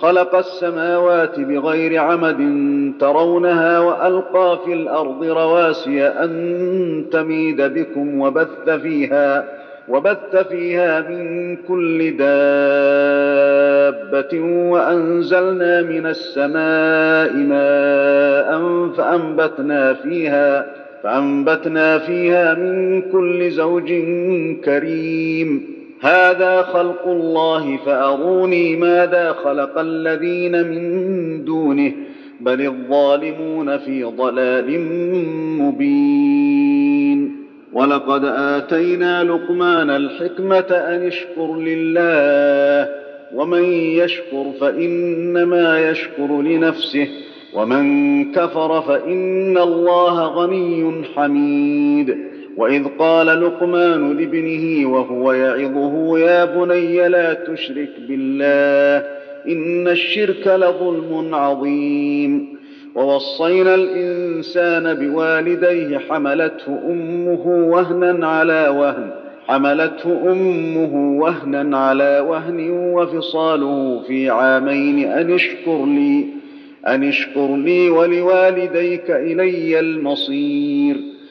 خلق السماوات بغير عمد ترونها وألقى في الأرض رواسي أن تميد بكم وبث فيها وبث فيها من كل دابة وأنزلنا من السماء ماء فأنبتنا فيها فأنبتنا فيها من كل زوج كريم. هذا خلق الله فأروني ماذا خلق الذين من دونه بل الظالمون في ضلال مبين. ولقد آتينا لقمان الحكمة أن اشكر لله ومن يشكر فإنما يشكر لنفسه ومن كفر فإن الله غني حميد. وإذ قال لقمان لابنه وهو يعظه يا بني لا تشرك بالله إن الشرك لظلم عظيم. ووصينا الإنسان بوالديه حملته أمه وهنا على وهن حملته أمه وهنا على وهن وفصاله في عامين أن اشكر لي أن اشكر لي ولوالديك إلي المصير.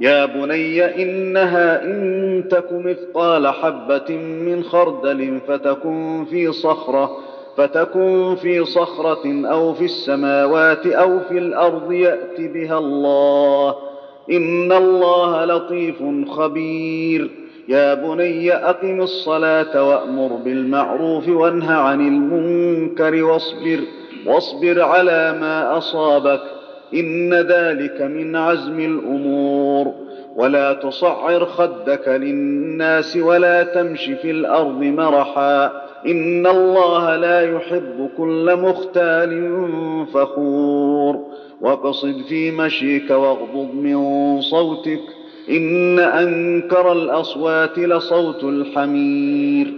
يا بني إنها إن تك مثقال حبة من خردل فتكن في صخرة فتكن في صخرة أو في السماوات أو في الأرض يات بها الله. إن الله لطيف خبير. يا بني أقم الصلاة وأمر بالمعروف وانه عن المنكر واصبر واصبر على ما أصابك. إن ذلك من عزم الأمور. ولا تصعر خدك للناس ولا تمش في الأرض مرحا. إن الله لا يحب كل مختال فخور. واقصد في مشيك واغضض من صوتك. إن أنكر الأصوات لصوت الحمير.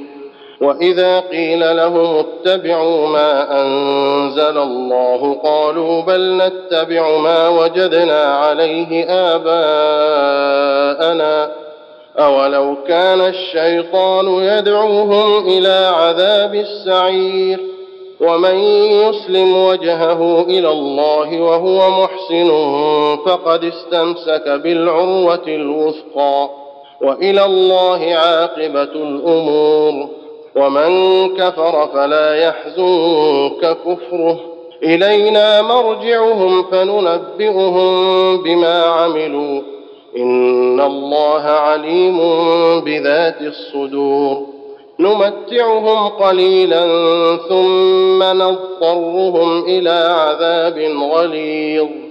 وإذا قيل لهم اتبعوا ما أنزل الله قالوا بل نتبع ما وجدنا عليه آباءنا أولو كان الشيطان يدعوهم إلى عذاب السعير ومن يسلم وجهه إلى الله وهو محسن فقد استمسك بالعروة الوثقى وإلى الله عاقبة الأمور ومن كفر فلا يحزنك كفره. إلينا مرجعهم فننبئهم بما عملوا. إن الله عليم بذات الصدور. نمتعهم قليلا ثم نضطرهم إلى عذاب غليظ.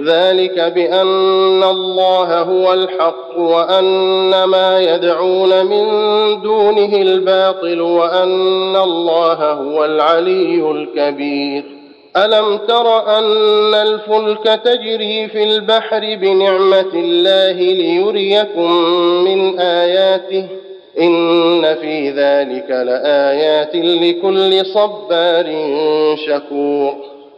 ذلك بأن الله هو الحق وأن ما يدعون من دونه الباطل وأن الله هو العلي الكبير. ألم تر أن الفلك تجري في البحر بنعمة الله ليريكم من آياته؟ إن في ذلك لآيات لكل صبار شكور.